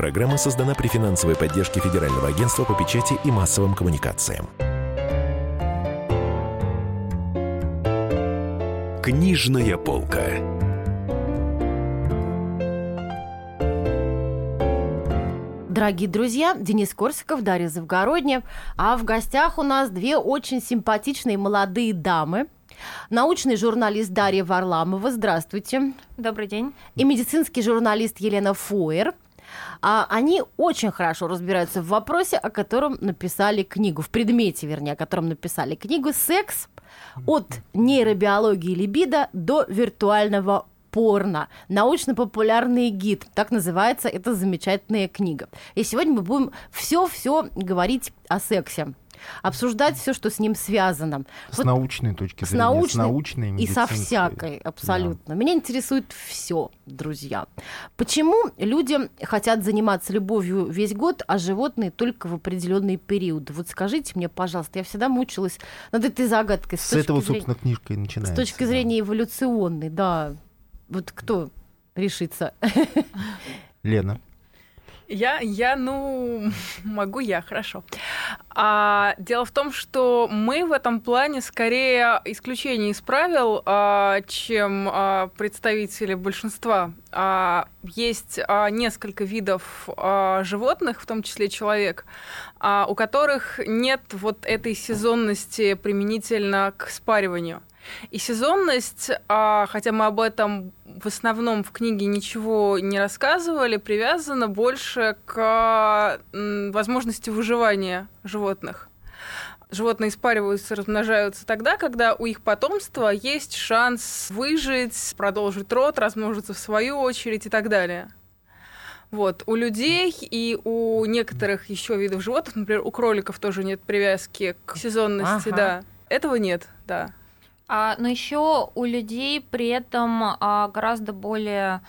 Программа создана при финансовой поддержке Федерального агентства по печати и массовым коммуникациям. Книжная полка. Дорогие друзья, Денис Корсиков, Дарья Завгородня. А в гостях у нас две очень симпатичные молодые дамы. Научный журналист Дарья Варламова. Здравствуйте. Добрый день. И медицинский журналист Елена Фуэр. А они очень хорошо разбираются в вопросе, о котором написали книгу, в предмете, вернее, о котором написали книгу «Секс от нейробиологии либидо до виртуального порно. Научно-популярный гид. Так называется эта замечательная книга. И сегодня мы будем все-все говорить о сексе обсуждать все, что с ним связано. С вот научной точки зрения, с научной, с научной и со всякой, абсолютно. Да. Меня интересует все, друзья. Почему люди хотят заниматься любовью весь год, а животные только в определенный период? Вот скажите мне, пожалуйста, я всегда мучилась над этой загадкой. С, с этого, зрения, собственно, книжка и начинается. С точки зрения да. эволюционной, да. Вот кто решится? Лена. Я, я, ну, могу я, хорошо. А, дело в том, что мы в этом плане скорее исключение из правил, а, чем а, представители большинства. А, есть а, несколько видов а, животных, в том числе человек, а, у которых нет вот этой сезонности применительно к спариванию. И сезонность, а, хотя мы об этом в основном в книге ничего не рассказывали, привязана больше к возможности выживания животных. Животные спариваются, размножаются тогда, когда у их потомства есть шанс выжить, продолжить род, размножиться в свою очередь и так далее. Вот. У людей и у некоторых еще видов животных, например, у кроликов тоже нет привязки к сезонности, ага. да. Этого нет, да. А, но еще у людей при этом а, гораздо более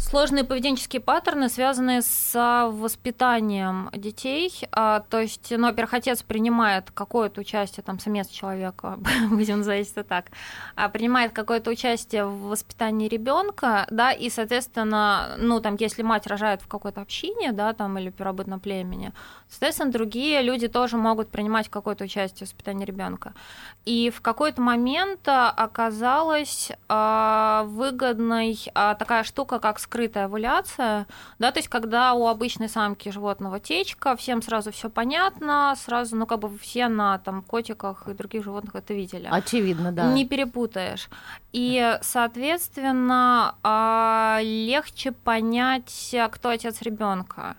Сложные поведенческие паттерны, связанные с воспитанием детей. А, то есть, ну, во-первых, отец принимает какое-то участие, там, самец человека, будем называть это так, а, принимает какое-то участие в воспитании ребенка, да, и, соответственно, ну, там, если мать рожает в какой-то общине, да, там, или первобытном племени, соответственно, другие люди тоже могут принимать какое-то участие в воспитании ребенка. И в какой-то момент оказалась а, выгодной а, такая штука, как скрытая овуляция, да, то есть когда у обычной самки животного течка, всем сразу все понятно, сразу, ну, как бы все на там котиках и других животных это видели. Очевидно, да. Не перепутаешь. И, соответственно, а, легче понять, кто отец ребенка.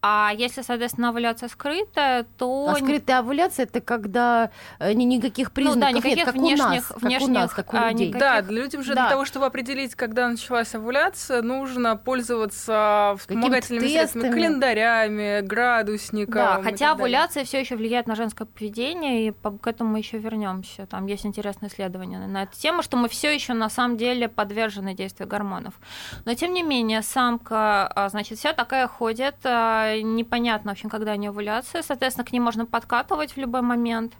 А если, соответственно, овуляция скрытая, то... А скрытая овуляция это когда э, никаких признаков ну, да, никаких нет, как внешних, у нас, внешних, как у нас, как у а, людей. Никаких... Да, для людям же да. для того, чтобы определить, когда началась овуляция, нужно пользоваться вспомогательными средствами, календарями, градусником. Да, хотя овуляция все еще влияет на женское поведение, и к этому мы еще вернемся. Там есть интересное исследование на эту тему, что мы все еще на самом деле подвержены действию гормонов. Но тем не менее, самка, а, значит, вся такая ходит а, непонятно, в общем, когда они овуляция, соответственно, к ним можно подкатывать в любой момент.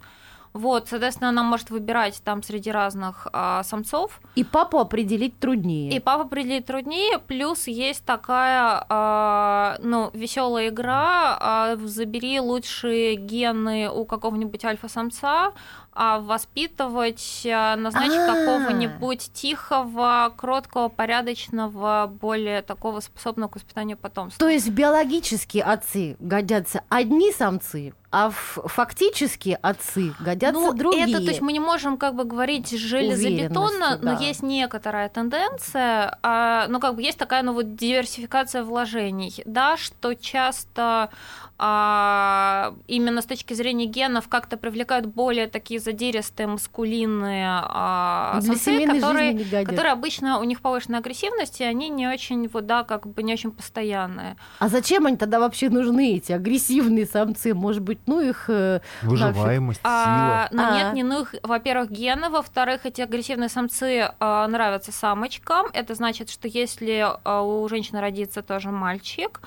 Вот, соответственно, она может выбирать там среди разных а, самцов. И папу определить труднее. И папу определить труднее. Плюс есть такая, а, ну, веселая игра. А, забери лучшие гены у какого-нибудь альфа-самца, а воспитывать, а, назначить А-а-а. какого-нибудь тихого, кроткого, порядочного, более такого способного к воспитанию потомства. То есть биологически отцы годятся одни самцы, а фактически отцы годятся ну, другие. Это, то есть мы не можем как бы говорить железобетонно, да. но есть некоторая тенденция, а, ну как бы есть такая ну вот диверсификация вложений, да, что часто а, именно с точки зрения генов как-то привлекают более такие задиристые, маскулинные а, самцы, которые, которые обычно у них повышенная агрессивность, и они не очень, вот, да, как бы не очень постоянные. А зачем они тогда вообще нужны, эти агрессивные самцы? Может быть, ну их... Э, Выживаемость, нафиг. сила. А, ну а. нет, не ну их, во-первых, гены, во-вторых, эти агрессивные самцы а, нравятся самочкам. Это значит, что если а, у женщины родится тоже мальчик,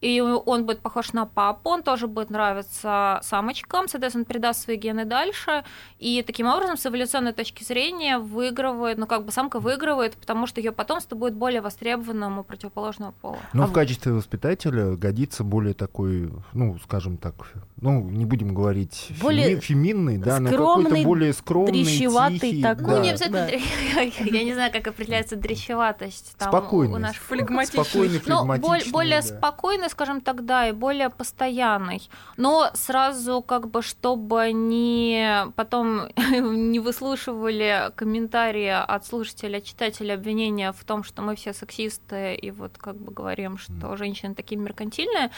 и он будет похож на папу, он тоже будет нравиться самочкам, соответственно, он передаст свои гены дальше, и таким образом с эволюционной точки зрения выигрывает, ну как бы самка выигрывает, потому что ее потомство будет более востребованным у противоположного пола. Но А в качестве воспитателя годится более такой, ну, скажем так, ну, не будем говорить Более феми- феминный, да, скромный, какой-то более скромный, дрищеватый тихий, такой. Ну, да. не обязательно, да. я не знаю, как определяется дрещеватость. Там, Спокойный. У нас Флегматичный. Спокойный, Ну, флегматичный, более да. спокойный, скажем так, да, и более постоянный. Но сразу, как бы, чтобы не потом не выслушивали комментарии от слушателя, читателя обвинения в том, что мы все сексисты и вот как бы говорим, что женщины такие меркантильные.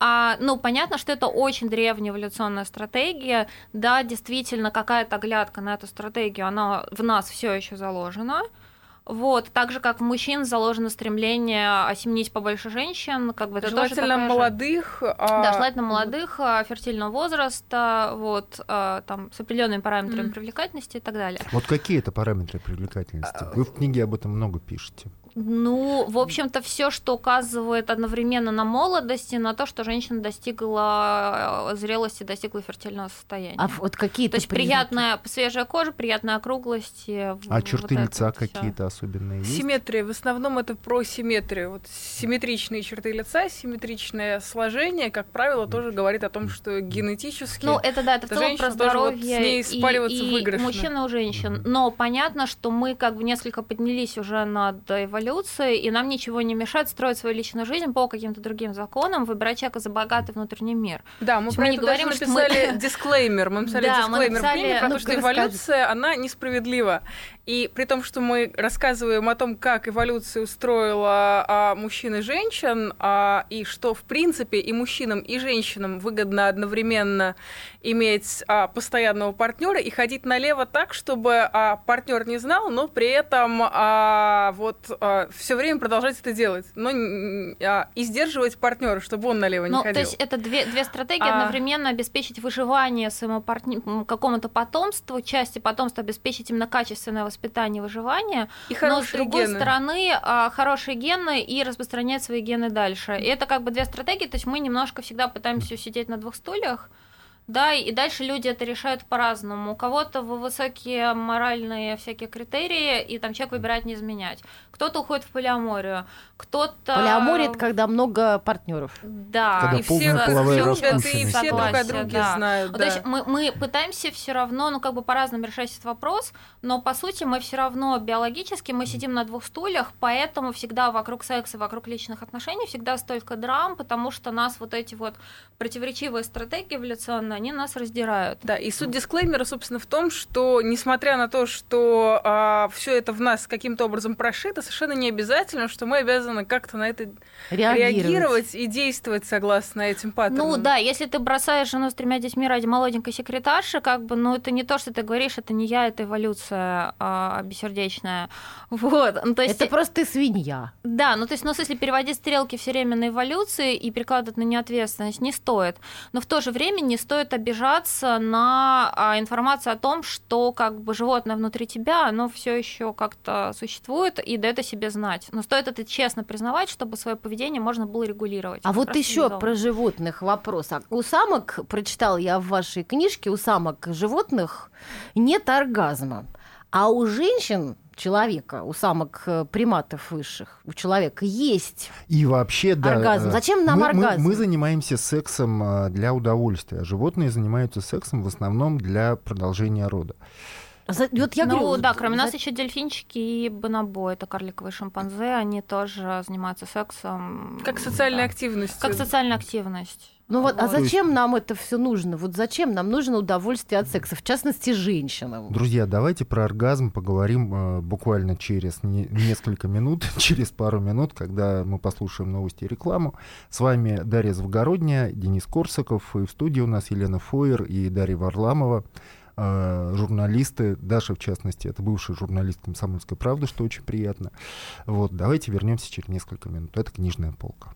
А, ну, понятно, что это очень древняя эволюционная стратегия. Да, действительно, какая-то глядка на эту стратегию, она в нас все еще заложена. Вот, так же, как в мужчин заложено стремление осеменить побольше женщин, как бы это тоже Желательно такая же- молодых. а, Да, желательно молодых, а, фертильного возраста, вот, а, там, с определенными параметрами Мгм. привлекательности и так далее. Вот какие это параметры привлекательности? Вы в книге об этом много пишете. Ну, в общем-то, все, что указывает одновременно на молодость и на то, что женщина достигла э, зрелости, достигла фертильного состояния. А вот какие-то то есть признаки? приятная свежая кожа, приятная округлость. э, А вот черты лица какие-то особенные есть? Симметрия. В основном это про симметрию. Вот симметричные черты лица, симметричное сложение, как правило, тоже говорит о том, что генетически... Ну, это да, это в целом про тоже вот здоровье с ней и, спариваться и выигрышно. у мужчин, и у женщин. Но понятно, что мы как бы несколько поднялись уже над эволюцией, и нам ничего не мешает строить свою личную жизнь по каким-то другим законам, выбирать человека за богатый внутренний мир. Да, мы про мы не это говорим, даже что мы- написали дисклеймер. Мы написали Да, мы дисклеймер в написали- книге про то, Ну-ка, что эволюция, она несправедлива. И при том, что мы рассказываем о том, как эволюция устроила а, мужчин и женщин, а, и что, в принципе, и мужчинам, и женщинам выгодно одновременно иметь а, постоянного партнера и ходить налево так, чтобы партнер не знал, но при этом а, вот все время продолжать это делать. Но а, и сдерживать партнера, чтобы он налево не Ну, ходил. то есть это две, две стратегии А. одновременно обеспечить выживание своему м, какому-то потомству, части потомства обеспечить именно качественное воспитание и выживание, И но с другой гены. стороны а, хорошие гены и распространять свои гены дальше. И это как бы две стратегии, то есть мы немножко всегда пытаемся сидеть на двух стульях, да, и дальше люди это решают по-разному. У кого-то вы- высокие моральные всякие критерии, и там человек выбирает не изменять. Кто-то уходит в полиаморию, кто-то... Полиамория это когда много партнеров. Да, Когда и все- половая любят, и все друг о друге да. знают. Ну, да. То есть мы, мы пытаемся все равно, ну, как бы по-разному решать этот вопрос, но по сути мы все равно биологически мы сидим на двух стульях, поэтому всегда вокруг секса, вокруг личных отношений всегда столько драм, потому что нас вот эти вот противоречивые стратегии эволюционные, они нас раздирают. Да, и суть дисклеймера, собственно, в том, что несмотря на то, что все это в нас каким-то образом прошито, совершенно не обязательно, что мы обязаны как-то на это Реагировать. реагировать и действовать согласно этим паттернам. Ну да, если ты бросаешь жену с тремя детьми ради молоденькой секретарши, как бы, ну это не то, что ты говоришь, это не я, это эволюция а, бессердечная. Вот, ну, то есть... Это просто ты свинья. Да, ну то есть, ну, если переводить стрелки все время на эволюцию и прикладывать на неответственность, не стоит. Но в то же время не стоит обижаться на а, информацию о том, что как бы животное внутри тебя, оно все еще как-то существует и дает о себе знать. Но стоит это честно признавать, чтобы свое поведение можно было регулировать. А вот еще про животных вопрос. А У самок, прочитал я в вашей книжке, у самок животных нет оргазма. А у женщин, человека, у самок э, приматов высших, у человека есть. И вообще, да. Оргазм. э, Зачем нам мы, мы- оргазм? Мы, занимаемся сексом э, для удовольствия, а животные занимаются сексом в основном для продолжения рода. За- Вот я ну говорю, да, за- кроме нас еще дельфинчики и бонобо, это карликовые шимпанзе, они тоже занимаются сексом. как социальная да. активность. Как социальная активность. Ну вот, а Вот. зачем нам это все нужно? Вот зачем нам нужно удовольствие от секса, в частности, женщинам? Друзья, давайте про оргазм поговорим э, буквально через не- несколько минут, через пару минут, когда мы послушаем новости и рекламу. С вами Дарья Завгородняя, Денис Корсаков, и в студии у нас Елена Фойер и Дарья Варламова, э, журналисты, Даша в частности, это бывший журналист «Комсомольской правды», что очень приятно. Вот, давайте вернемся через несколько минут. Это «Книжная полка».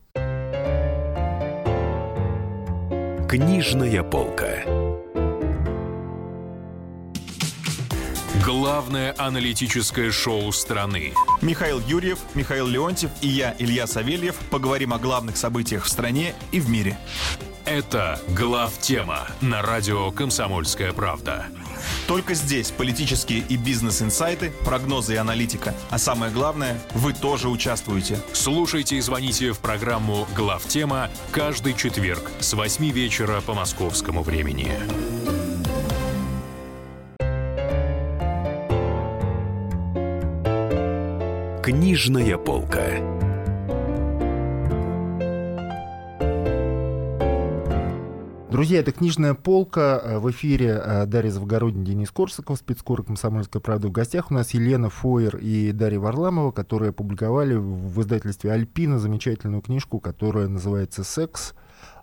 Книжная полка. Главное аналитическое шоу страны. Михаил Юрьев, Михаил Леонтьев и я, Илья Савельев, поговорим о главных событиях в стране и в мире. Это «Глав тема» на радио «Комсомольская правда». Только здесь политические и бизнес-инсайты, прогнозы и аналитика. А самое главное, вы тоже участвуете. Слушайте и звоните в программу «Глав тема» каждый четверг с 8 вечера по московскому времени. Книжная полка. Друзья, это «Книжная полка». Э, в эфире э, Дарья Завгородний, Денис Корсаков, спецкор «Комсомольская правда». В гостях у нас Елена Фойер и Дарья Варламова, которые опубликовали в издательстве «Альпина» замечательную книжку, которая называется «Секс».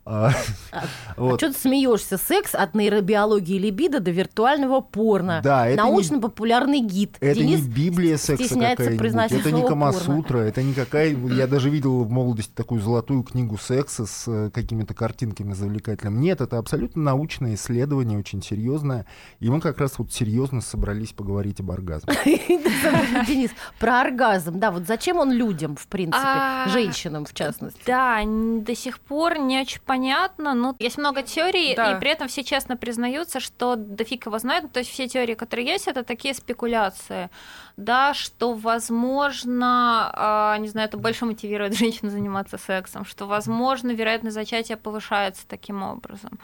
А, а, вот. а что ты смеешься? Секс от нейробиологии либидо до виртуального порно. Да, это Научно-популярный гид. Это Денис не Библия секса какая-нибудь, это не Камасутра, это никакая... Я даже видел в молодости такую золотую книгу секса с э, какими-то картинками завлекательными. Нет, это абсолютно научное исследование, очень серьезное. И мы как раз вот серьезно собрались поговорить об оргазме. Денис, про оргазм. Да, вот зачем он людям, в принципе, а, женщинам в частности? Да, до сих пор не очень понятно, но есть много теорий, да. и при этом все честно признаются, что дофиг его знают. То есть все теории, которые есть, это такие спекуляции да, что, возможно, а, не знаю, это больше мотивирует женщин заниматься сексом, что, возможно, вероятность зачатия повышается таким образом,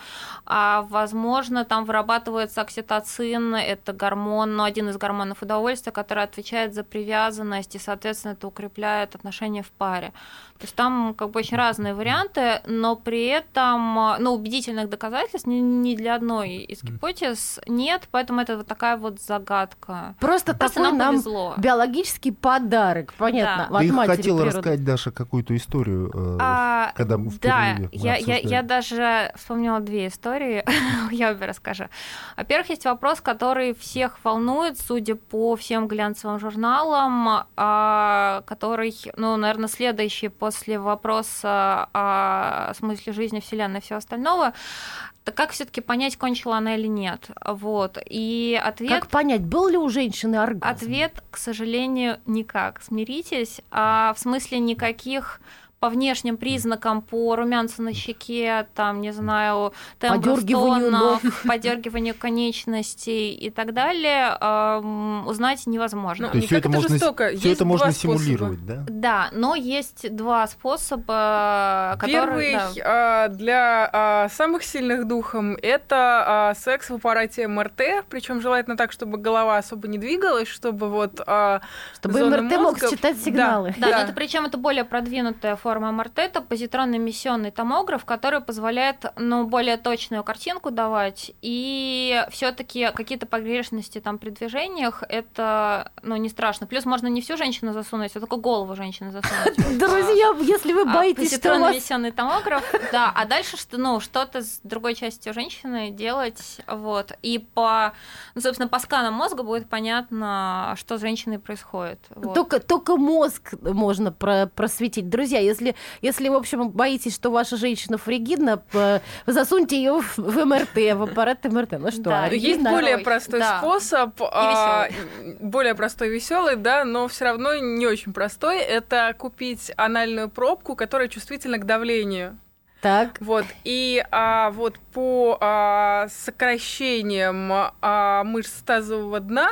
а, возможно, там вырабатывается окситоцин, это гормон, ну, один из гормонов удовольствия, который отвечает за привязанность, и, соответственно, это укрепляет отношения в паре. То есть там как бы очень разные варианты, но при этом ну, убедительных доказательств ни, ни для одной из гипотез нет, поэтому это вот такая вот загадка. Просто, Просто такой нам повезло. биологический подарок, понятно. Да. Ты их хотела природы. рассказать, Даша, какую-то историю, э, а, когда мы Да, я, я, я даже вспомнила две истории, я обе расскажу. Во-первых, есть вопрос, который всех волнует, судя по всем глянцевым журналам, а, который, ну, наверное, следующий после вопроса о смысле жизни Вселенной и всего остального, как все-таки понять, кончила она или нет? Вот. И ответ... Как понять, был ли у женщины оргазм? Ответ, к сожалению, никак. Смиритесь. А в смысле никаких по внешним признакам, по румянцу на щеке, там, не знаю, подергиванию подергиванию конечностей и так далее, э, узнать невозможно. Ну, То есть все это, можно, жестоко. все это можно симулировать, да? Да, но есть два способа, которые... Первый да. э, для э, самых сильных духом это э, секс в аппарате МРТ, причем желательно так, чтобы голова особо не двигалась, чтобы вот... Э, чтобы МРТ мозга... мог считать сигналы. Да, да, да. но это причем это более продвинутая форма форма МРТ – это позитронно-эмиссионный томограф, который позволяет ну, более точную картинку давать, и все таки какие-то погрешности там при движениях – это ну, не страшно. Плюс можно не всю женщину засунуть, а только голову женщины засунуть. Друзья, если вы а боитесь, что Позитронно-эмиссионный томограф, да, а дальше что, ну, что-то с другой частью женщины делать, вот, и по, ну, собственно, по сканам мозга будет понятно, что с женщиной происходит. Только, только мозг можно просветить. Друзья, если если, если, в общем, боитесь, что ваша женщина фригидна, засуньте ее в, в МРТ, в аппарат МРТ. Ну что, да, есть более простой да. способ, а, более простой и веселый, да, но все равно не очень простой. Это купить анальную пробку, которая чувствительна к давлению. Так. Вот. И а, вот по а, сокращениям а, мышц тазового дна,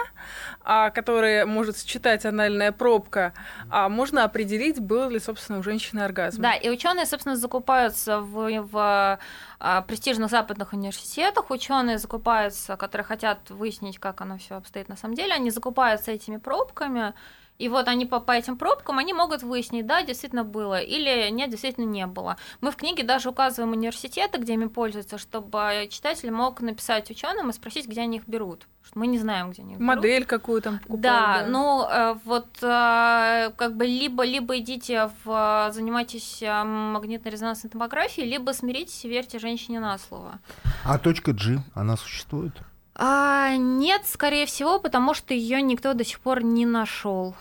а, которые может сочетать анальная пробка, а, можно определить, был ли, собственно, у женщины оргазм. Да, и ученые, собственно, закупаются в, в а, престижных западных университетах, ученые закупаются, которые хотят выяснить, как оно все обстоит на самом деле, они закупаются этими пробками, и вот они по, по этим пробкам, они могут выяснить, да, действительно было, или нет, действительно не было. Мы в книге даже указываем университеты, где ими пользуются, чтобы читатель мог написать ученым и спросить, где они их берут. Что мы не знаем, где они их Модель какую там покупают. Да, да. ну э, вот э, как бы либо, либо идите в занимайтесь э, магнитно-резонансной томографией, либо смиритесь и верьте женщине на слово. А точка G, она существует? А, нет, скорее всего, потому что ее никто до сих пор не нашел.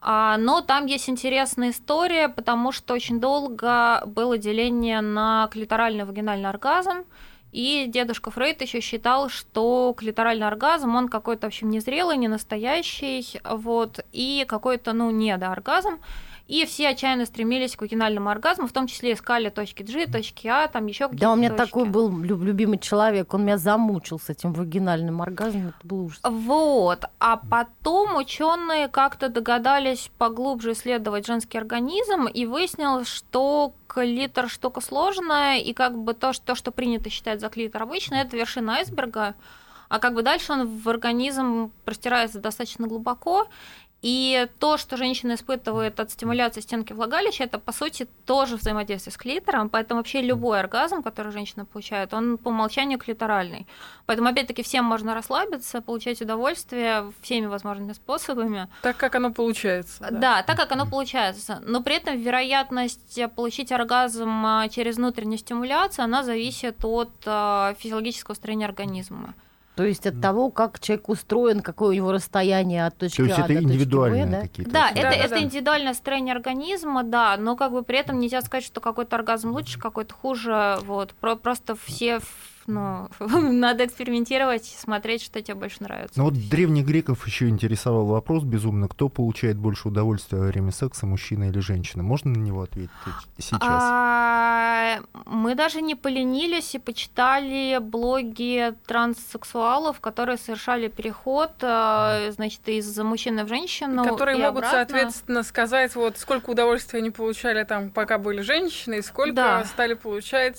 А, но там есть интересная история, потому что очень долго было деление на клиторальный вагинальный оргазм И дедушка Фрейд еще считал, что клиторальный оргазм, он какой-то, в общем, незрелый, не настоящий, вот, и какой-то, ну, недооргазм. И все отчаянно стремились к вагинальному оргазму, в том числе искали точки G, точки А, там еще какие-то Да, у меня точки. такой был люб- любимый человек, он меня замучил с этим вагинальным оргазмом, это был ужас. Вот. А потом ученые как-то догадались поглубже исследовать женский организм и выяснилось, что клитор штука сложная, и как бы то, что, то, что принято считать за клитор обычно, это вершина айсберга, а как бы дальше он в организм простирается достаточно глубоко, и то, что женщина испытывает от стимуляции стенки влагалища, это, по сути, тоже взаимодействие с клитором, поэтому вообще любой оргазм, который женщина получает, он по умолчанию клиторальный. Поэтому, опять-таки, всем можно расслабиться, получать удовольствие всеми возможными способами. Так как оно получается. Да, так как оно получается. Но при этом вероятность получить оргазм а, через внутреннюю стимуляцию, она зависит от а, физиологического строения организма. То есть от того, как человек устроен, какое у него расстояние от точки То есть А это до точки индивидуальные Б, да? какие-то. Да, это, Да, да, это да. индивидуальное строение организма, да, но как бы при этом нельзя сказать, что какой-то оргазм лучше, какой-то хуже, вот, Про- просто все, ну, надо экспериментировать, смотреть, что тебе больше нравится. Ну вот древних греков еще интересовал вопрос безумно, кто получает больше удовольствия во время секса, мужчина или женщина. Можно на него ответить сейчас? А, мы даже не поленились и почитали блоги транссексуалов, которые совершали переход, а, значит, из мужчины в женщину. которые могут, соответственно, сказать, вот сколько удовольствия они получали там, пока были женщины, и сколько стали получать,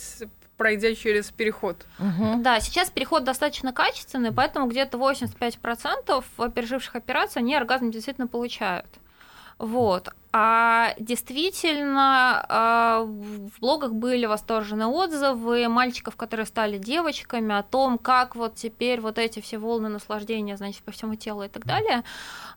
пройдя через переход. Мгм. Да, сейчас переход достаточно качественный, поэтому где-то 85% переживших операцию, они оргазм действительно получают. Вот. А действительно, а, в блогах были восторженные отзывы мальчиков, которые стали девочками, о том, как вот теперь вот эти все волны наслаждения, значит, по всему телу и так далее.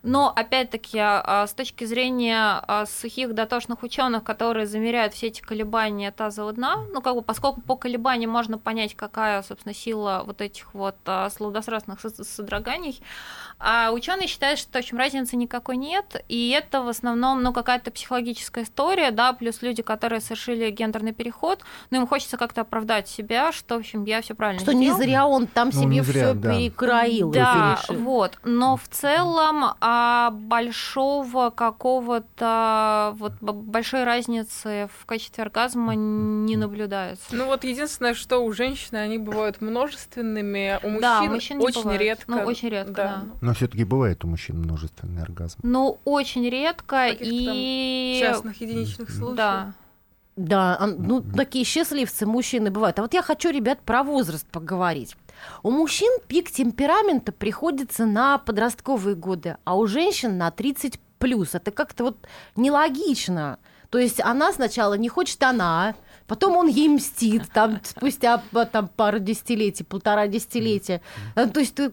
Но, опять-таки, а, с точки зрения а, сухих дотошных ученых, которые замеряют все эти колебания тазового дна, ну, как бы, поскольку по колебаниям можно понять, какая, собственно, сила вот этих вот а, сладострастных со- содроганий, а ученые считают, что, в общем, разницы никакой нет, и это в основном, ну, какая-то психологическая история, да, плюс люди, которые совершили гендерный переход, ну, им хочется как-то оправдать себя, что, в общем, я все правильно Что не сделал. зря он там Ну, себе не все да. перекроил. Да, и вот. Но в целом а, большого какого-то вот большой разницы в качестве оргазма не наблюдается. Ну вот единственное, что у женщин они бывают множественными, у мужчин, да, у мужчин не очень бывает. редко. Ну, очень редко, да. Но все-таки бывает у мужчин множественный оргазм. Ну, очень редко каких-то и... частных единичных случаях. Да. Да, ну такие счастливцы мужчины бывают. А вот я хочу, ребят, про возраст поговорить. У мужчин пик темперамента приходится на подростковые годы, а у женщин на 30 плюс. Это как-то вот нелогично. То есть она сначала не хочет она, потом он ей мстит, там спустя там, пару десятилетий, полтора десятилетия. А, То есть ты,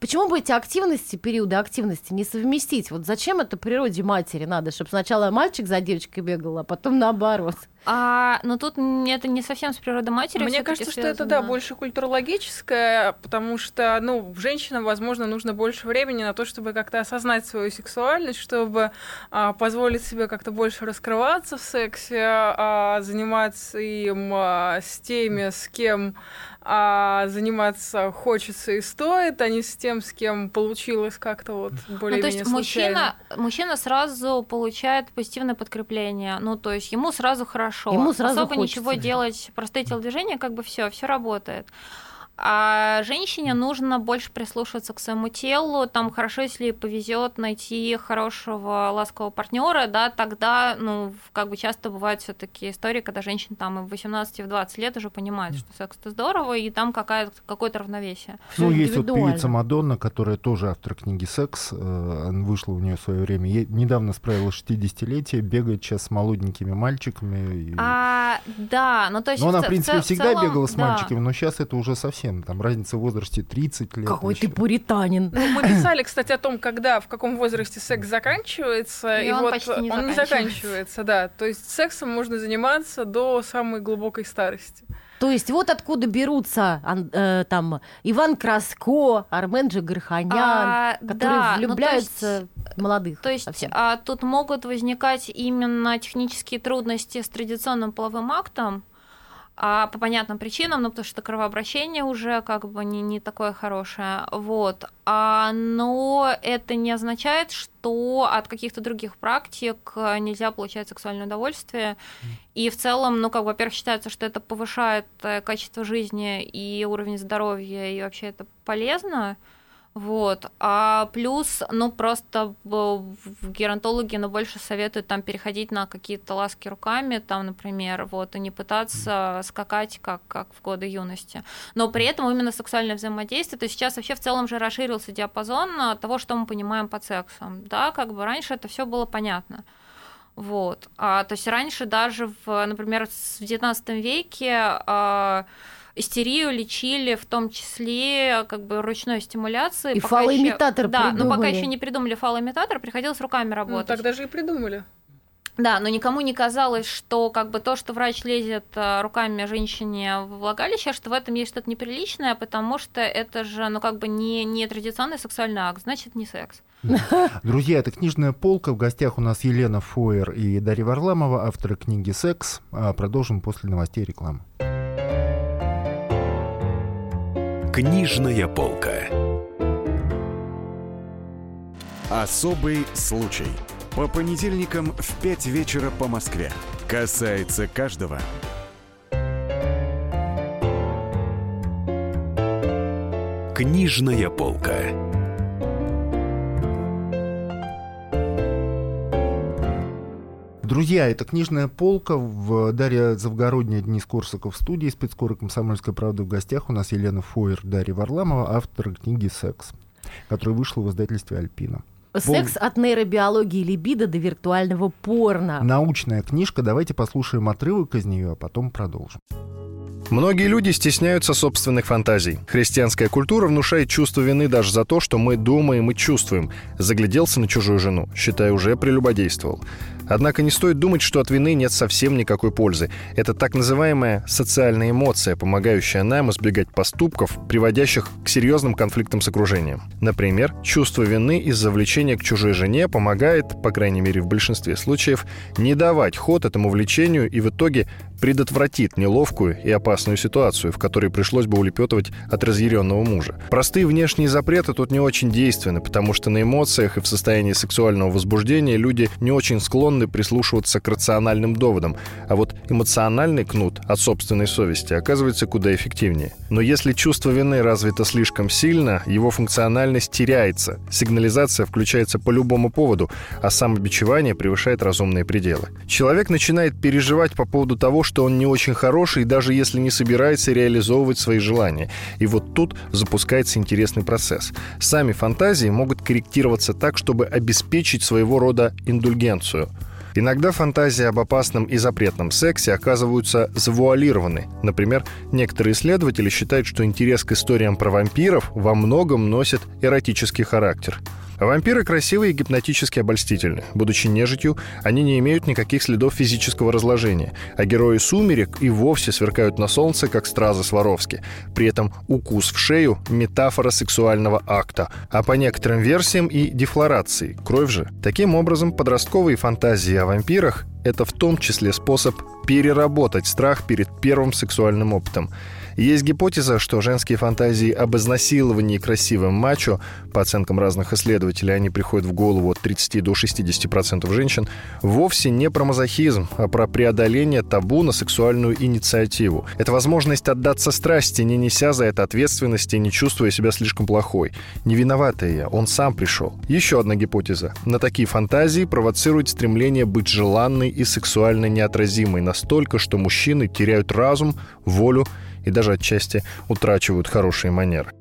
почему бы эти активности, периоды активности не совместить? Вот зачем это природе матери надо, чтобы сначала мальчик за девочкой бегал, а потом наоборот? А, но тут это не совсем с природой матери. Мне кажется, что это, да, связано. больше культурологическое, потому что, ну, женщинам, возможно, нужно больше времени на то, чтобы как-то осознать свою сексуальность, чтобы а, позволить себе как-то больше раскрываться в сексе, а, заниматься им а, с теми, с кем а, заниматься хочется и стоит, а не с тем, с кем получилось как-то вот Ну, то более-менее есть случайно. мужчина, мужчина сразу получает позитивное подкрепление. Ну, то есть ему сразу хорошо. Ему сразу Особо хочется. ничего делать, простые телодвижения, как бы все, все работает. А женщине нужно больше прислушиваться к своему телу. Там хорошо, если ей повезет найти хорошего ласкового партнера, да, тогда, ну, как бы часто бывают все-таки истории, когда женщина там и в 18, и в 20 лет уже понимает, что секс это здорово, и там какая- какое-то равновесие. Ну, есть вот певица Мадонна, которая тоже автор книги «Секс». э, она Вышла у нее в свое время. Ей недавно справилась 60-летие, бегает сейчас с молоденькими мальчиками. и- А, да, ну то есть... Ну, она, в принципе, всегда целом, бегала с да. мальчиками, но сейчас это уже совсем. Там разница в возрасте 30 лет. Какой ты вообще. пуританин. Ну, мы писали, кстати, о том, когда, в каком возрасте секс заканчивается, И и, он вот почти не он не заканчивается. заканчивается, да. То есть сексом можно заниматься до самой глубокой старости. То есть вот откуда берутся э, там Иван Краско, Армен Джигарханян, А, которые да, ну, то влюбляются в молодых. То есть совсем. а, тут могут возникать именно технические трудности с традиционным половым актом, а по понятным причинам, ну, потому что кровообращение уже как бы не, не такое хорошее, вот. А, но это не означает, что от каких-то других практик нельзя получать сексуальное удовольствие. И в целом, ну, как бы, во-первых, считается, что это повышает э, качество жизни и уровень здоровья, и вообще это полезно. Вот. А плюс, ну, просто геронтологи, ну, больше советуют там переходить на какие-то ласки руками, там, например, вот, и не пытаться скакать, как, как в годы юности. Но при этом именно сексуальное взаимодействие, то сейчас вообще в целом же расширился диапазон того, что мы понимаем под сексом, да, как бы раньше это все было понятно. Вот. А, то есть раньше даже, в, например, в XIX веке а, истерию лечили в том числе как бы ручной стимуляцией. И фалоимитатор Да, придумали. но пока еще не придумали фалоимитатор, приходилось руками Ну, работать. тогда же и придумали. Да, но никому не казалось, что как бы то, что врач лезет э, руками женщине в влагалище, что в этом есть что-то неприличное, потому что это же, ну как бы не, не традиционный сексуальный акт, значит не секс. Друзья, это книжная полка. В гостях у нас Елена Фойер и Дарья Варламова, авторы книги «Секс». А Продолжим после новостей и рекламы. Книжная полка. Особый случай. По понедельникам в 5 вечера по Москве. Касается каждого. Книжная полка. Друзья, это книжная полка. В Дарья Завгородняя, Денис Корсаков в студии, спецкоры «Комсомольской правды» в гостях. У нас Елена Фойер, Дарья Варламова, автор книги «Секс», которая вышла в издательстве «Альпина». Секс от нейробиологии либидо до виртуального порно. Научная книжка. Давайте послушаем отрывок из нее, а потом продолжим. Многие люди стесняются собственных фантазий. Христианская культура внушает чувство вины даже за то, что мы думаем и чувствуем. Загляделся на чужую жену, считай, уже прелюбодействовал. Однако не стоит думать, что от вины нет совсем никакой пользы. Это так называемая социальная эмоция, помогающая нам избегать поступков, приводящих к серьезным конфликтам с окружением. Например, чувство вины из-за влечения к чужой жене помогает, по крайней мере в большинстве случаев, не давать ход этому влечению и в итоге предотвратит неловкую и опасную ситуацию, в которой пришлось бы улепетывать от разъяренного мужа. Простые внешние запреты тут не очень действенны, потому что на эмоциях и в состоянии сексуального возбуждения люди не очень склонны прислушиваться к рациональным доводам, а вот эмоциональный кнут от собственной совести оказывается куда эффективнее. Но если чувство вины развито слишком сильно, его функциональность теряется, сигнализация включается по любому поводу, а самобичевание превышает разумные пределы. Человек начинает переживать по поводу того, что он не очень хороший, даже если не собирается реализовывать свои желания. И вот тут запускается интересный процесс. Сами фантазии могут корректироваться так, чтобы обеспечить своего рода индульгенцию. Иногда фантазии об опасном и запретном сексе оказываются завуалированы. Например, некоторые исследователи считают, что интерес к историям про вампиров во многом носит эротический характер. Вампиры красивые и гипнотически обольстительны. Будучи нежитью, они не имеют никаких следов физического разложения, а герои «Сумерек» и вовсе сверкают на солнце, как стразы Сваровски. При этом укус в шею – метафора сексуального акта, а по некоторым версиям и дефлорации – кровь же. Таким образом, подростковые фантазии о вампирах – это в том числе способ переработать страх перед первым сексуальным опытом. Есть гипотеза, что женские фантазии об изнасиловании красивым мачо, по оценкам разных исследователей, они приходят в голову от 30 до 60% женщин, вовсе не про мазохизм, а про преодоление табу на сексуальную инициативу. Это возможность отдаться страсти, не неся за это ответственности не чувствуя себя слишком плохой. Не виноватая я, он сам пришел. Еще одна гипотеза. На такие фантазии провоцирует стремление быть желанной и сексуально неотразимой настолько, что мужчины теряют разум, волю и даже отчасти утрачивают хорошие манеры.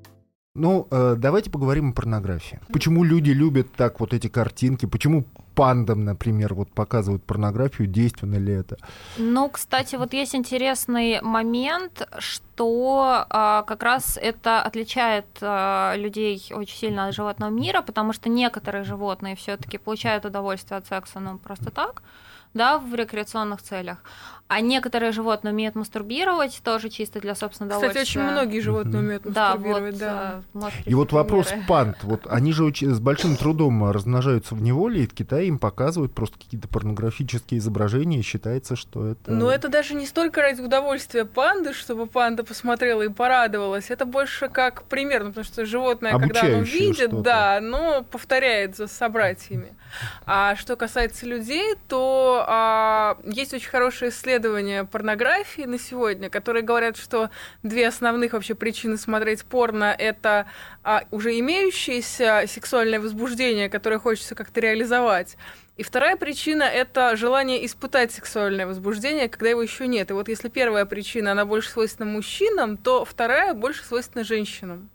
Ну, э, давайте поговорим о порнографии. Почему люди любят так вот эти картинки? Почему пандам, например, вот показывают порнографию? Действенно ли это? Ну, кстати, вот есть интересный момент, что а, как раз это отличает а, людей очень сильно от животного мира, потому что некоторые животные все-таки получают удовольствие от секса, ну, просто так да, в рекреационных целях. А некоторые животные умеют мастурбировать, тоже чисто для собственного удовольствия. Кстати, очень многие животные умеют мастурбировать, да. Вот, да. И вот вопрос панд. Вот они же очень, с большим трудом размножаются в неволе, и в Китае им показывают просто какие-то порнографические изображения, и считается, что это... Но это даже не столько ради удовольствия панды, чтобы панда посмотрела и порадовалась. Это больше как пример, ну, потому что животное, когда оно видит, да, оно повторяет за собратьями. А что касается людей, то а, есть очень хорошее исследование порнографии на сегодня, которые говорят, что две основных вообще причины смотреть порно это а, уже имеющееся сексуальное возбуждение, которое хочется как-то реализовать. И вторая причина — это желание испытать сексуальное возбуждение, когда его еще нет. И вот если первая причина, она больше свойственна мужчинам, то вторая больше свойственна женщинам.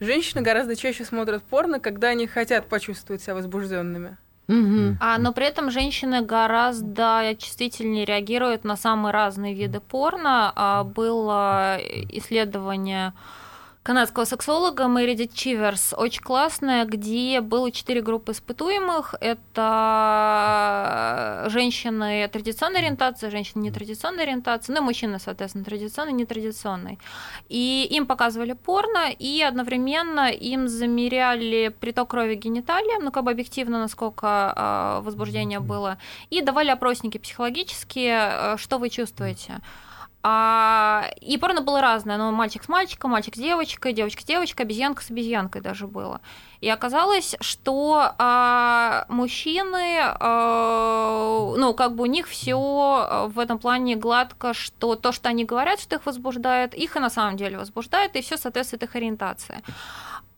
Женщины гораздо чаще смотрят порно, когда они хотят почувствовать себя возбужденными. Угу. А, но при этом женщины гораздо чувствительнее реагируют на самые разные виды порно. А, было исследование канадского сексолога Мэридит Чиверс, очень классная, где было четыре группы испытуемых. Это женщины традиционной ориентации, женщины нетрадиционной ориентации, ну и мужчины, соответственно, традиционной, нетрадиционной. И им показывали порно, и одновременно им замеряли приток крови к гениталиям, ну как бы объективно, насколько э, возбуждение было, и давали опросники психологические, э, что вы чувствуете. А, и порно было разное, ну, мальчик с мальчиком, мальчик с девочкой, девочка с девочкой, обезьянка с обезьянкой даже было. И оказалось, что а, мужчины, а, ну, как бы у них все в этом плане гладко, что то, что они говорят, что их возбуждает, их и на самом деле возбуждает, и все соответствует их ориентации.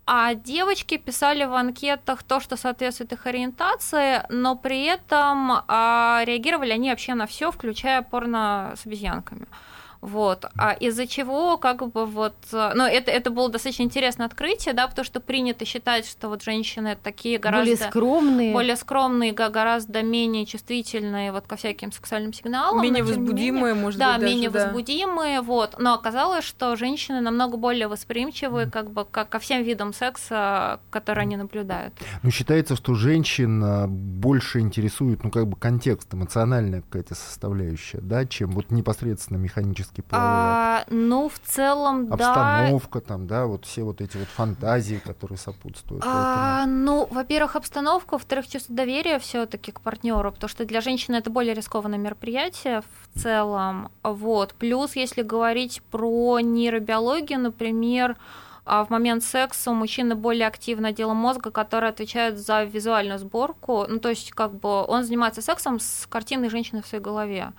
А девочки писали в анкетах то, что соответствует их ориентации, но при этом а, реагировали они вообще на все, включая порно с обезьянками. Вот. А из-за чего, как бы вот, ну, это, это было достаточно интересное открытие, да, потому что принято считать, что вот женщины такие гораздо... Более скромные. Более скромные, гораздо менее чувствительные вот ко всяким сексуальным сигналам. Менее возбудимые, менее, может да, быть, даже, менее да. возбудимые, вот. Но оказалось, что женщины намного более восприимчивы как бы как ко всем видам секса, которые они наблюдают. Ну, считается, что женщин а, больше интересует, ну, как бы контекст, эмоциональная какая-то составляющая, да, чем вот непосредственно механически физически половые а, Ну, в целом, обстановка, да. там, да, вот все вот эти вот фантазии, которые сопутствуют. А, ну, во-первых, обстановка, во-вторых, чувство доверия все-таки к партнеру, потому что для женщины это более рискованное мероприятие в целом. Вот. Плюс, если говорить про нейробиологию, например, а в момент секса у мужчины более активное дело мозга, которое отвечает за визуальную сборку. Ну, то есть, как бы он занимается сексом с картиной женщины в своей голове.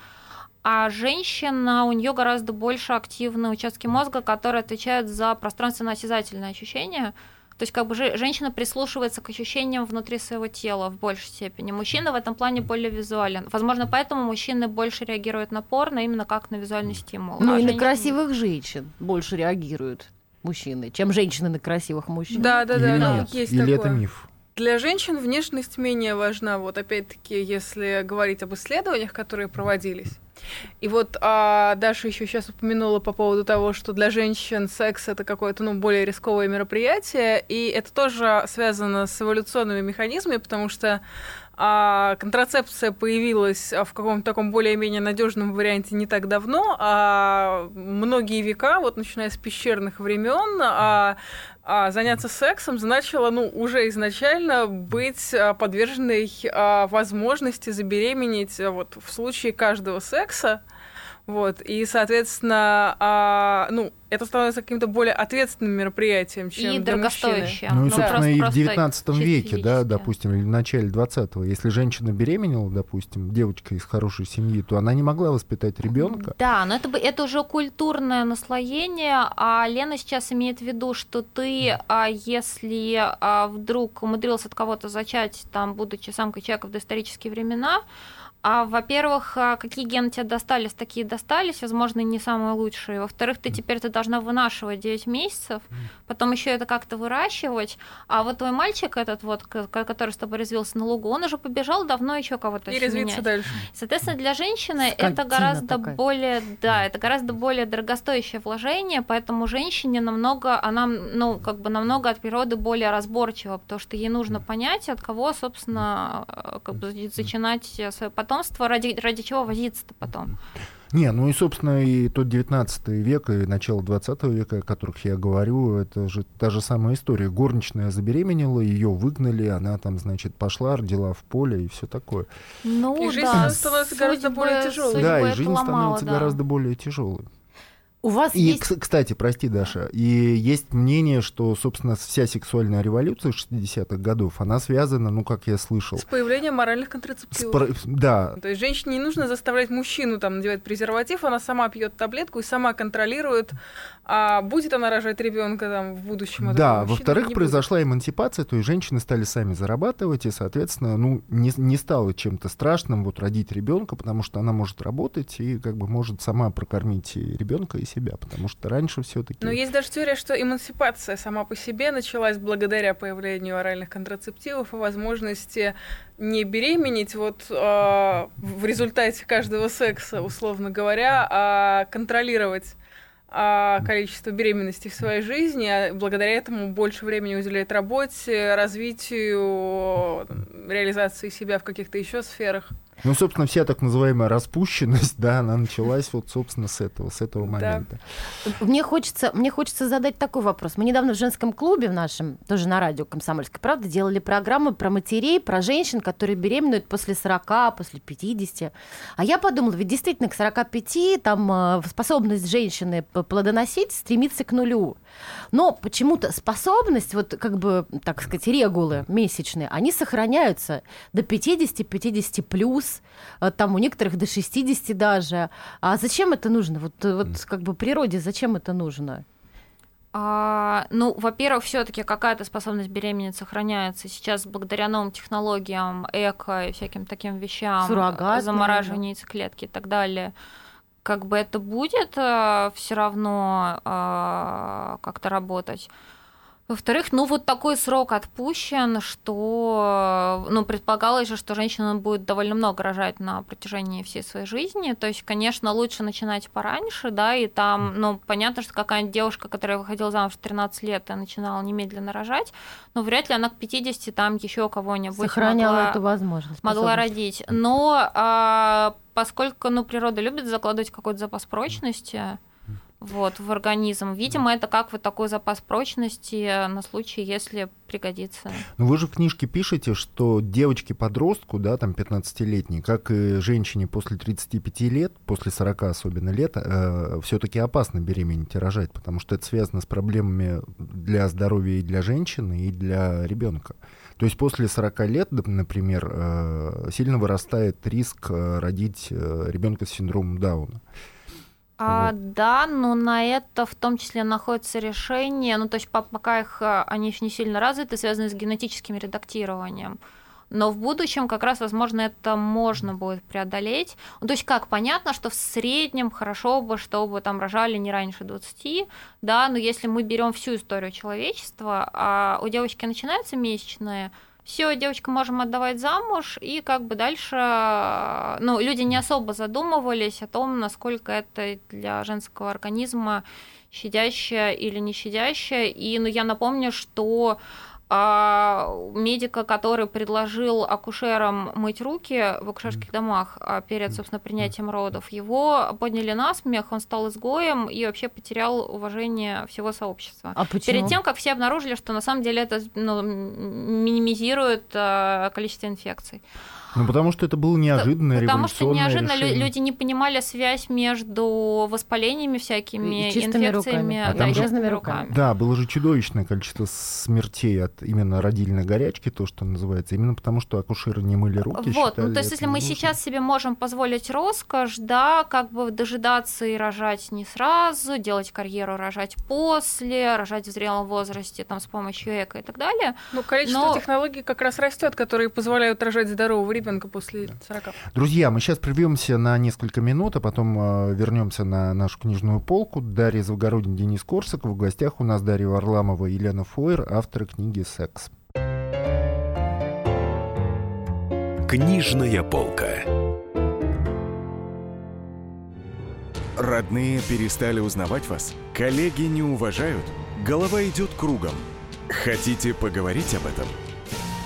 А женщина, у нее гораздо больше активные участки мозга, которые отвечают за пространственно-осязательные ощущения. То есть как бы женщина прислушивается к ощущениям внутри своего тела в большей степени. Мужчина в этом плане более визуален. Возможно, поэтому мужчины больше реагируют на порно именно как на визуальный стимул. Ну а и женщины... на красивых женщин больше реагируют мужчины, чем женщины на красивых мужчин. Да, да, да, Или да, нет? есть Или такое. это миф? Для женщин внешность менее важна. Вот опять-таки, если говорить об исследованиях, которые проводились. И вот а, Даша еще сейчас упомянула по поводу того, что для женщин секс это какое-то ну, более рисковое мероприятие, и это тоже связано с эволюционными механизмами, потому что а контрацепция появилась в каком-то таком более-менее надежном варианте не так давно, а многие века, вот начиная с пещерных времен, а, а заняться сексом значило, ну, уже изначально быть а, подверженной а, возможности забеременеть вот в случае каждого секса. Вот, и, соответственно, а, ну, это становится каким-то более ответственным мероприятием, чем и для дорогостоящим. Ну, и, Ну, собственно, просто- и в просто 19 чисто веке, да, допустим, или в начале 20-го, если женщина беременела, допустим, девочка из хорошей семьи, то она не могла воспитать ребенка. Да, но это, бы- это уже культурное наслоение, а Лена сейчас имеет в виду, что ты, а, если а, вдруг умудрился от кого-то зачать, там, будучи самкой человека в доисторические времена, а, во-первых, а, какие гены тебе достались, такие достались, возможно, не самые лучшие. Во-вторых, ты теперь ты должна вынашивать 9 месяцев, потом еще это как-то выращивать. А вот твой мальчик этот вот, который с тобой развился на лугу, он уже побежал давно еще кого-то И развиться дальше. Соответственно, для женщины Скотина это гораздо такая. более, да, это гораздо более дорогостоящее вложение, поэтому женщине намного, она, ну, как бы намного от природы более разборчива, потому что ей нужно понять, от кого, собственно, э, как бы зачинать свое потомство, ради, ради чего возиться-то потом. Не, ну и, собственно, и тот 19 век, и начало 20 века, о которых я говорю, это же та же самая история. Горничная забеременела, ее выгнали, она там, значит, пошла, родила в поле и все такое. Ну, И жизнь да, становится гораздо более тяжелой. да, и жизнь ломало, становится да. гораздо более тяжелой. У вас И, есть... кс- кстати, прости, Даша, и есть мнение, что, собственно, вся сексуальная революция 60-х годов, она связана, ну, как я слышал, С появлением моральных контрацептивов. про- да, То есть женщине не нужно заставлять мужчину там надевать презерватив, она сама пьет таблетку и сама контролирует, а будет она рожать ребенка там в будущем. от Да, во-вторых, произошла эмансипация, то есть женщины стали сами зарабатывать, и, соответственно, ну, не, не стало чем-то страшным вот родить ребенка, потому что она может работать и как бы может сама прокормить и ребенка и себя, потому что раньше все-таки... Но есть даже теория, что эмансипация сама по себе началась благодаря появлению оральных контрацептивов и возможности не беременеть вот э, в результате каждого секса, условно говоря, а контролировать а, количество беременностей в своей жизни, а благодаря этому больше времени уделять работе, развитию, реализации себя в каких-то еще сферах. Ну, собственно, вся так называемая распущенность, да, она началась вот, собственно, с этого, с этого момента. Мне хочется, мне хочется задать такой вопрос. Мы недавно в женском клубе в нашем, тоже на радио «Комсомольская правда», делали программу про матерей, про женщин, которые беременеют после 40, после 50. А я подумала, ведь действительно к 45 там э, способность женщины плодоносить стремится к нулю. Но почему-то способность, вот как бы, так сказать, регулы месячные, они сохраняются до 50-50 плюс, э, там у некоторых до 60 даже. А зачем это нужно? Вот, э, вот как бы природе зачем это нужно? А, ну, во-первых, все-таки какая-то способность беременеть сохраняется. Сейчас благодаря новым технологиям, эко и всяким таким вещам, Суррогат, замораживание яйцеклетки и так далее, как бы это будет все равно а, как-то работать. Во-вторых, ну вот такой срок отпущен, что, ну, предполагалось же, что женщина будет довольно много рожать на протяжении всей своей жизни. То есть, конечно, лучше начинать пораньше, да, и там, ну, понятно, что какая-нибудь девушка, которая выходила замуж в 13 лет и начинала немедленно рожать, но вряд ли она к 50 там еще кого-нибудь Сохраняла могла, эту возможность. могла родить. Но а, поскольку, ну, природа любит закладывать какой-то запас прочности, вот, в организм. Видимо, это как вот такой запас прочности на случай, если пригодится. Ну, вы же в книжке пишете, что девочке-подростку, да, там 15-летней, как и женщине после 35 лет, после 40 особенно лет, э, все-таки опасно беременеть и рожать, потому что это связано с проблемами для здоровья и для женщины, и для ребенка. То есть после 40 лет, например, э, сильно вырастает риск э, родить ребенка с синдромом Дауна. А, да, но на это в том числе находится решение, ну то есть по- пока их а, они еще не сильно развиты, связаны с генетическим редактированием. Но в будущем как раз, возможно, это можно будет преодолеть. Ну, то есть как, понятно, что в среднем хорошо бы, чтобы там рожали не раньше 20, да, но если мы берем всю историю человечества, а у девочки начинаются месячные, все, девочку можем отдавать замуж, и как бы дальше, ну, люди не особо задумывались о том, насколько это для женского организма щадящее или не щадящее. И, ну, я напомню, что а, медика, который предложил акушерам мыть руки в акушерских домах а, перед, собственно, принятием родов, его подняли на смех, он стал изгоем и вообще потерял уважение всего сообщества. А почему? Перед тем, как все обнаружили, что на самом деле это ну, минимизирует а, количество инфекций. Ну, потому что это было неожиданное, Потому что неожиданно решение. люди не понимали связь между воспалениями всякими, И чистыми инфекциями, руками. А да, там и же- руками. Да, было же чудовищное количество смертей от именно родильной горячки, то, что называется, именно потому, что акушеры не мыли руки. Вот, ну считали то есть, если мы ненужным. сейчас себе можем позволить роскошь, да, как бы дожидаться и рожать не сразу, делать карьеру, рожать после, рожать в зрелом возрасте, там, с помощью эко и так далее. Ну, количество Но- технологий как раз растет, которые позволяют рожать здорового ребенка после 40. Друзья, мы сейчас прервемся на несколько минут, а потом э, вернемся на нашу книжную полку. Дарья Завгородин, Денис Корсаков. В гостях у нас Дарья Варламова и Елена Фойер, авторы книги «Секс». Книжная полка. Родные перестали узнавать вас? Коллеги не уважают? Голова идет кругом. Хотите поговорить об этом?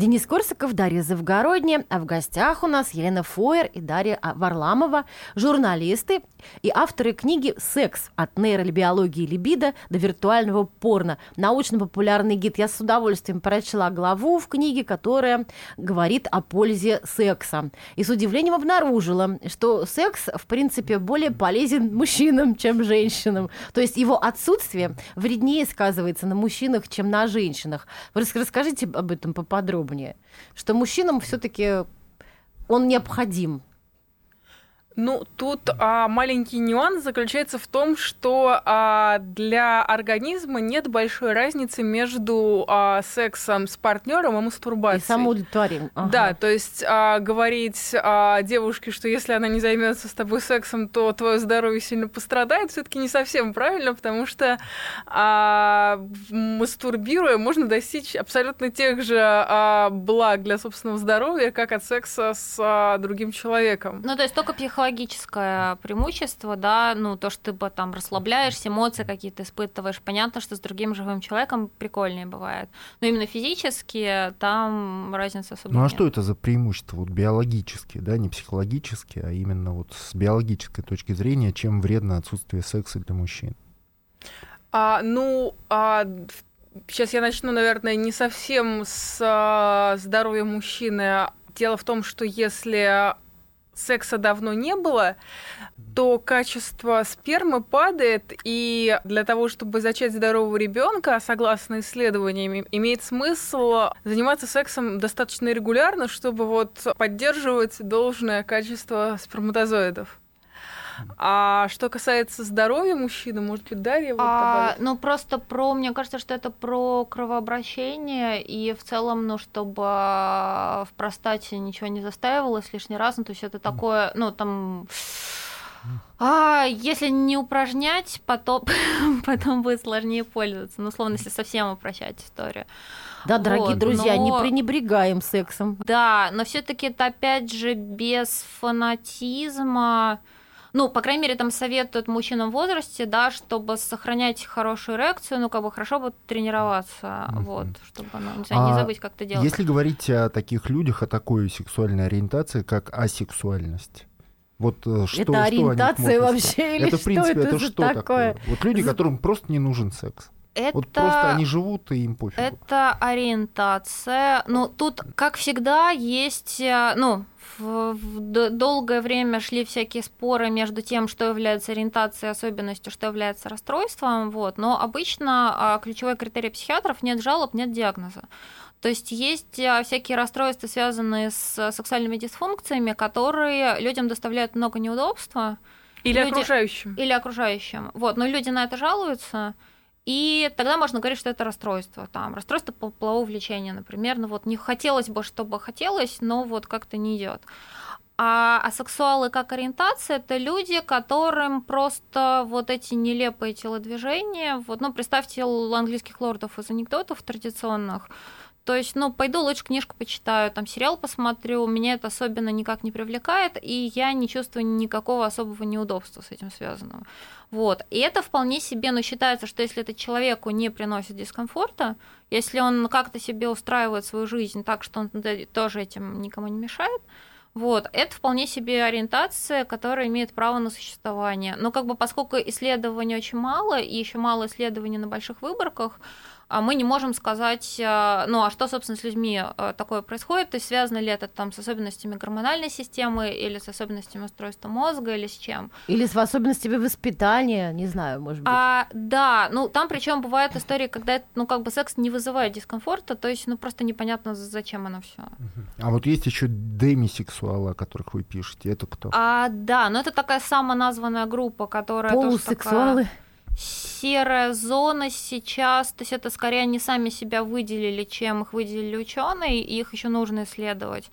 Денис Корсаков, Дарья Завгородняя, а в гостях у нас Елена Фойер и Дарья Варламова, журналисты и авторы книги «Секс. От нейробиологии либидо до виртуального порно. Научно-популярный гид». Я с удовольствием прочла главу в книге, которая говорит о пользе секса. И с удивлением обнаружила, что секс, в принципе, более полезен мужчинам, чем женщинам. То есть его отсутствие вреднее сказывается на мужчинах, чем на женщинах. Расскажите об этом поподробнее подробнее, что мужчинам все-таки он необходим. Ну, тут а, маленький нюанс заключается в том, что а, для организма нет большой разницы между а, сексом с партнером и мастурбацией. И самоудовлетворением. Ага. Да, то есть а, говорить а, девушке, что если она не займется с тобой сексом, то твое здоровье сильно пострадает, все-таки не совсем правильно, потому что а, мастурбируя можно достичь абсолютно тех же а, благ для собственного здоровья, как от секса с а, другим человеком. Ну, то есть только психологически психологическое преимущество, да, ну, то, что ты там расслабляешься, эмоции какие-то испытываешь. Понятно, что с другим живым человеком прикольнее бывает. Но именно физически там разница особо Ну, а нет. что это за преимущество вот биологические, да, не психологические, а именно вот с биологической точки зрения, чем вредно отсутствие секса для мужчин? А, ну, а, сейчас я начну, наверное, не совсем с а, здоровья мужчины. Дело в том, что если секса давно не было, то качество спермы падает, и для того, чтобы зачать здорового ребенка, согласно исследованиям, имеет смысл заниматься сексом достаточно регулярно, чтобы вот поддерживать должное качество сперматозоидов. А что касается здоровья мужчины, может быть, Дарья вот а, Ну, просто про, мне кажется, что это про кровообращение, и в целом, ну, чтобы в простате ничего не застаивалось лишний раз, ну, то есть это такое, ну, там... А если не упражнять, потом, потом будет сложнее пользоваться. Ну, словно если совсем упрощать историю. Да, дорогие вот, друзья, но... не пренебрегаем сексом. Да, но все-таки это опять же без фанатизма ну, по крайней мере, там советуют мужчинам в возрасте, да, чтобы сохранять хорошую эрекцию, ну, как бы хорошо бы тренироваться, mm-hmm. вот, чтобы ну, не, знаю, а не забыть, как это делать. Если говорить о таких людях, о такой сексуальной ориентации, как асексуальность, вот э, что, это ориентация вообще или это, в принципе, что это, это что такое? такое? Вот люди, которым просто не нужен секс. Это, вот просто они живут, и им пофигу. Это ориентация. Ну, тут, как всегда, есть, э, ну, в, в долгое время шли всякие споры между тем, что является ориентацией, особенностью, что является расстройством, вот. Но обычно а, ключевой критерий психиатров нет жалоб, нет диагноза. То есть есть а, всякие расстройства, связанные с сексуальными дисфункциями, которые людям доставляют много неудобства. Или люди... окружающим. Или окружающим. Вот, но люди на это жалуются. И тогда можно говорить, что это расстройство. Там, расстройство полового влечения, например. Ну вот не хотелось бы, чтобы хотелось, но вот как-то не идет. А асексуалы как ориентация это люди, которым просто вот эти нелепые телодвижения, вот, ну, представьте английских лордов из анекдотов традиционных, то есть, ну, пойду лучше книжку почитаю, там сериал посмотрю, меня это особенно никак не привлекает, и я не чувствую никакого особого неудобства с этим связанного. Вот. И это вполне себе, но считается, что если это человеку не приносит дискомфорта, если он как-то себе устраивает свою жизнь так, что он тоже этим никому не мешает, вот, это вполне себе ориентация, которая имеет право на существование. Но как бы поскольку исследований очень мало, и еще мало исследований на больших выборках, мы не можем сказать, э, ну а что, собственно, с людьми э, такое происходит, то есть связано ли это там с особенностями гормональной системы или с особенностями устройства мозга или с чем. Или с особенностями воспитания, не знаю, может быть. А, да, ну там причем бывают истории, когда ну как бы секс не вызывает дискомфорта, то есть ну просто непонятно, зачем оно все. А вот есть еще демисексуалы, о которых вы пишете, это кто? А, да, но это такая самоназванная группа, которая Полусексуалы. Тоже такая серая зона сейчас, то есть это скорее они сами себя выделили, чем их выделили ученые, и их еще нужно исследовать.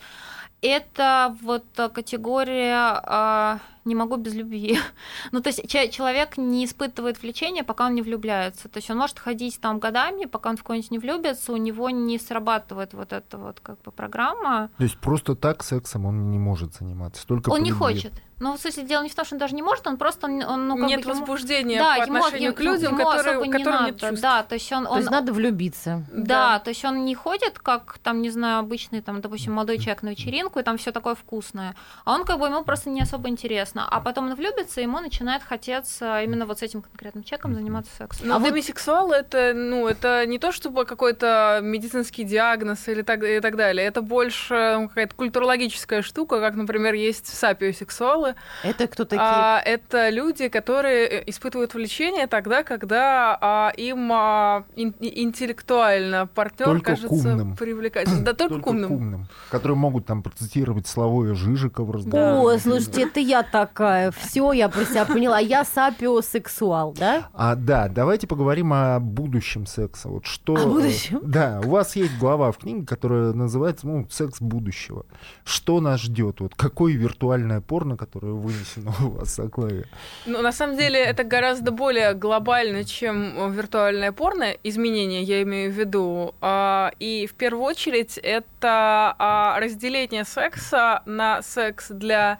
Это вот категория э, не могу без любви. ну, то есть человек не испытывает влечения, пока он не влюбляется. То есть он может ходить там годами, пока он в кого-нибудь не влюбится, у него не срабатывает вот эта вот как бы программа. То есть просто так сексом он не может заниматься, только Он не хочет. Ну, в смысле, дело не в том, что он даже не может, он просто, он, ну, как Нет бы, ему... возбуждения да, по отношению ему, к людям, ему которые, особо не которым надо. нет чувств. Да, то есть он... То есть он... надо влюбиться. Да, да, то есть он не ходит, как, там, не знаю, обычный, там, допустим, молодой человек на вечеринку, и там все такое вкусное. А он, как бы, ему просто не особо интересно. А потом он влюбится, и ему начинает хотеться именно вот с этим конкретным человеком заниматься сексом. Но а демисексуал вот... это, ну, это не то, чтобы какой-то медицинский диагноз или так, и так далее. Это больше ну, какая-то культурологическая штука, как, например, есть сапиосексуалы. Это кто такие? А, это люди, которые э, испытывают влечение тогда, когда а, им а, ин- интеллектуально партнер кажется умным. привлекательным. Да, только, только к умным. умным. Которые могут там процитировать Славоя Жижика в разговоре. О, слушайте, это я такая. Все, я про себя поняла. Я сапиосексуал, да? А, да, давайте поговорим о будущем секса. Вот что... О будущем? Да, у вас есть глава в книге, которая называется ну, «Секс будущего». Что нас ждет? Вот какое виртуальное порно, которое вынесено у вас, Соклаве? Ну, на самом деле, это гораздо более глобально, чем виртуальное порно. Изменения, я имею в виду. А, и в первую очередь это а, разделение секса на секс для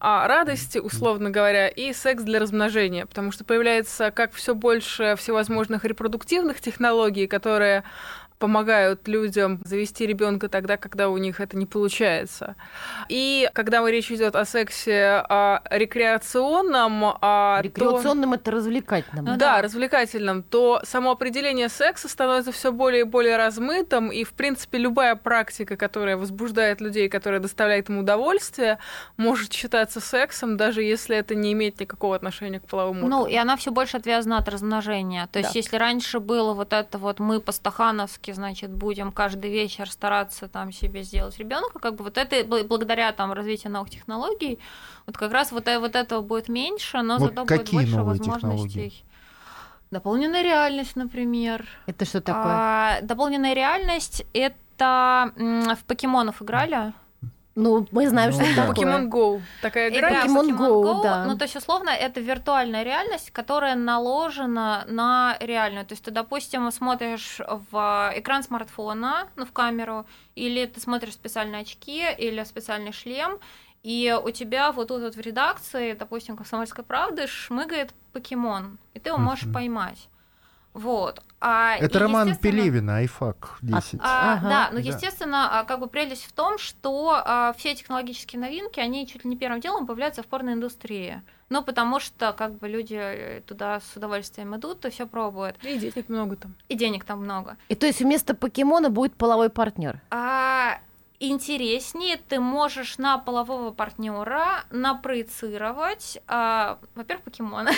а, радости, условно говоря, и секс для размножения, потому что появляется как все больше всевозможных репродуктивных технологий, которые помогают людям завести ребенка тогда, когда у них это не получается. И когда мы речь идет о сексе о рекреационном, а рекреационном то... это развлекательном. Ну, да, да, развлекательном, то само определение секса становится все более и более размытым, и в принципе любая практика, которая возбуждает людей, которая доставляет им удовольствие, может считаться сексом, даже если это не имеет никакого отношения к половому. Ну и она все больше отвязана от размножения. То есть да. если раньше было вот это вот мы по-стахановски значит, будем каждый вечер стараться там себе сделать ребенка, как бы вот это благодаря там развитию новых технологий, вот как раз вот, э, вот этого будет меньше, но вот зато будет больше возможностей. Технологии? Дополненная реальность, например. Это что такое? А, дополненная реальность это в покемонов играли. Ну, мы знаем, ну, что это такое. Pokemon Go. Такая игра. Pokemon, Pokemon Go, Go, да. Ну, то есть, условно, это виртуальная реальность, которая наложена на реальную. То есть, ты, допустим, смотришь в экран смартфона, ну, в камеру, или ты смотришь в специальные очки, или специальный шлем, и у тебя вот тут вот в редакции, допустим, «Комсомольской правды» шмыгает покемон, и ты его можешь поймать. Вот. А, Это роман Пелевина, Айфак 10. А, ага. Да, но, естественно, а, как бы прелесть в том, что а, все технологические новинки, они чуть ли не первым делом появляются в порноиндустрии. Ну, потому что как бы люди э, туда с удовольствием идут, то все пробуют. И денег много там. И денег там много. И то есть вместо покемона будет половой партнер. А, интереснее ты можешь на полового партнера напроецировать, а, во-первых, покемона.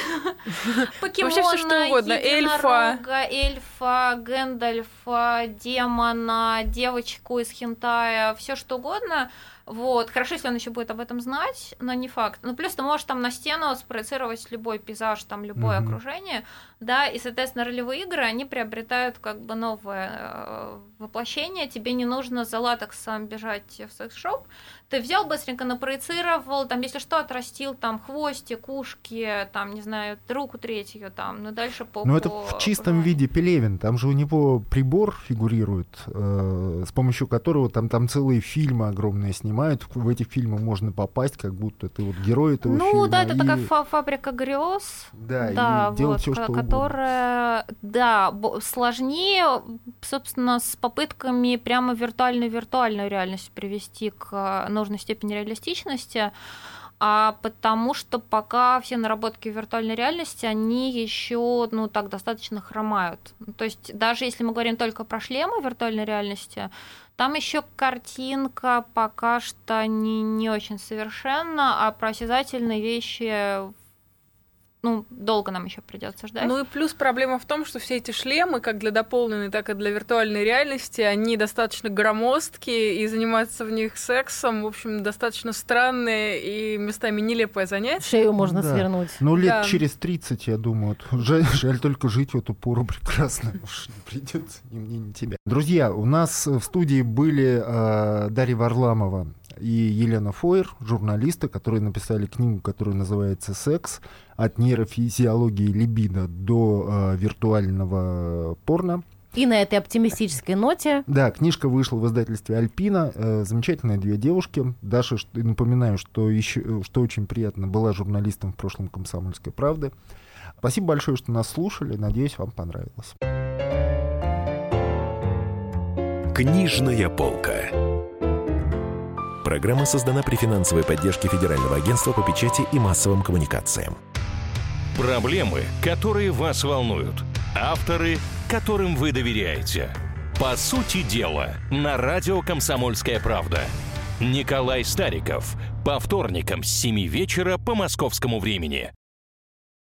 Покемона, все что угодно. Эльфа. эльфа, Гэндальфа, демона, девочку из хентая, все что угодно – вот. Хорошо, если он еще будет об этом знать, но не факт. Ну, плюс ты можешь там на стену спроецировать любой пейзаж, там любое угу. окружение, да, и, соответственно, ролевые игры, они приобретают как бы новое э, воплощение. Тебе не нужно за латексом бежать в секс-шоп, ты взял быстренько напроецировал, там, если что, отрастил там хвостик, ушки, там, не знаю, руку третью, там, ну дальше по. Ну это в чистом виде Пелевин, там же у него прибор фигурирует, э, с помощью которого там там целые фильмы огромные снимают, в эти фильмы можно попасть, как будто ты вот герой этого ну, фильма. Ну да, это и... такая фа фабрика грез, да, да и вот, все, что которая, угодно. да, сложнее, собственно, с попытками прямо виртуальную-виртуальную реальность привести к нужной степени реалистичности, а потому что пока все наработки виртуальной реальности, они еще, ну, так достаточно хромают. То есть даже если мы говорим только про шлемы виртуальной реальности, там еще картинка пока что не, не очень совершенна, а про осязательные вещи ну, долго нам еще придется ждать. Ну и плюс проблема в том, что все эти шлемы, как для дополненной, так и для виртуальной реальности, они достаточно громоздкие, и заниматься в них сексом, в общем, достаточно странное и местами нелепое занятие. Шею можно Да. свернуть. Ну, лет Да. через 30, я думаю. вот Жаль, жаль только жить в эту пору прекрасно. Уж не придется ни мне, ни тебе. Друзья, у нас в студии были э, Дарья Варламова и Елена Фойер, журналисты, которые написали книгу, которая называется «Секс. От нейрофизиологии либидо до э, виртуального порно». И на этой оптимистической ноте Да, книжка вышла в издательстве Альпина. Э, замечательные две девушки. Даша, напоминаю, что еще, э, что очень приятно, была журналистом в прошлом комсомольской правды. Спасибо большое, что нас слушали. Надеюсь, вам понравилось. Книжная полка. Программа создана при финансовой поддержке Федерального агентства по печати и массовым коммуникациям. Проблемы, которые вас волнуют. Авторы, которым вы доверяете. По сути дела, на радио «Комсомольская правда». Николай Стариков. По вторникам с 7 вечера по московскому времени.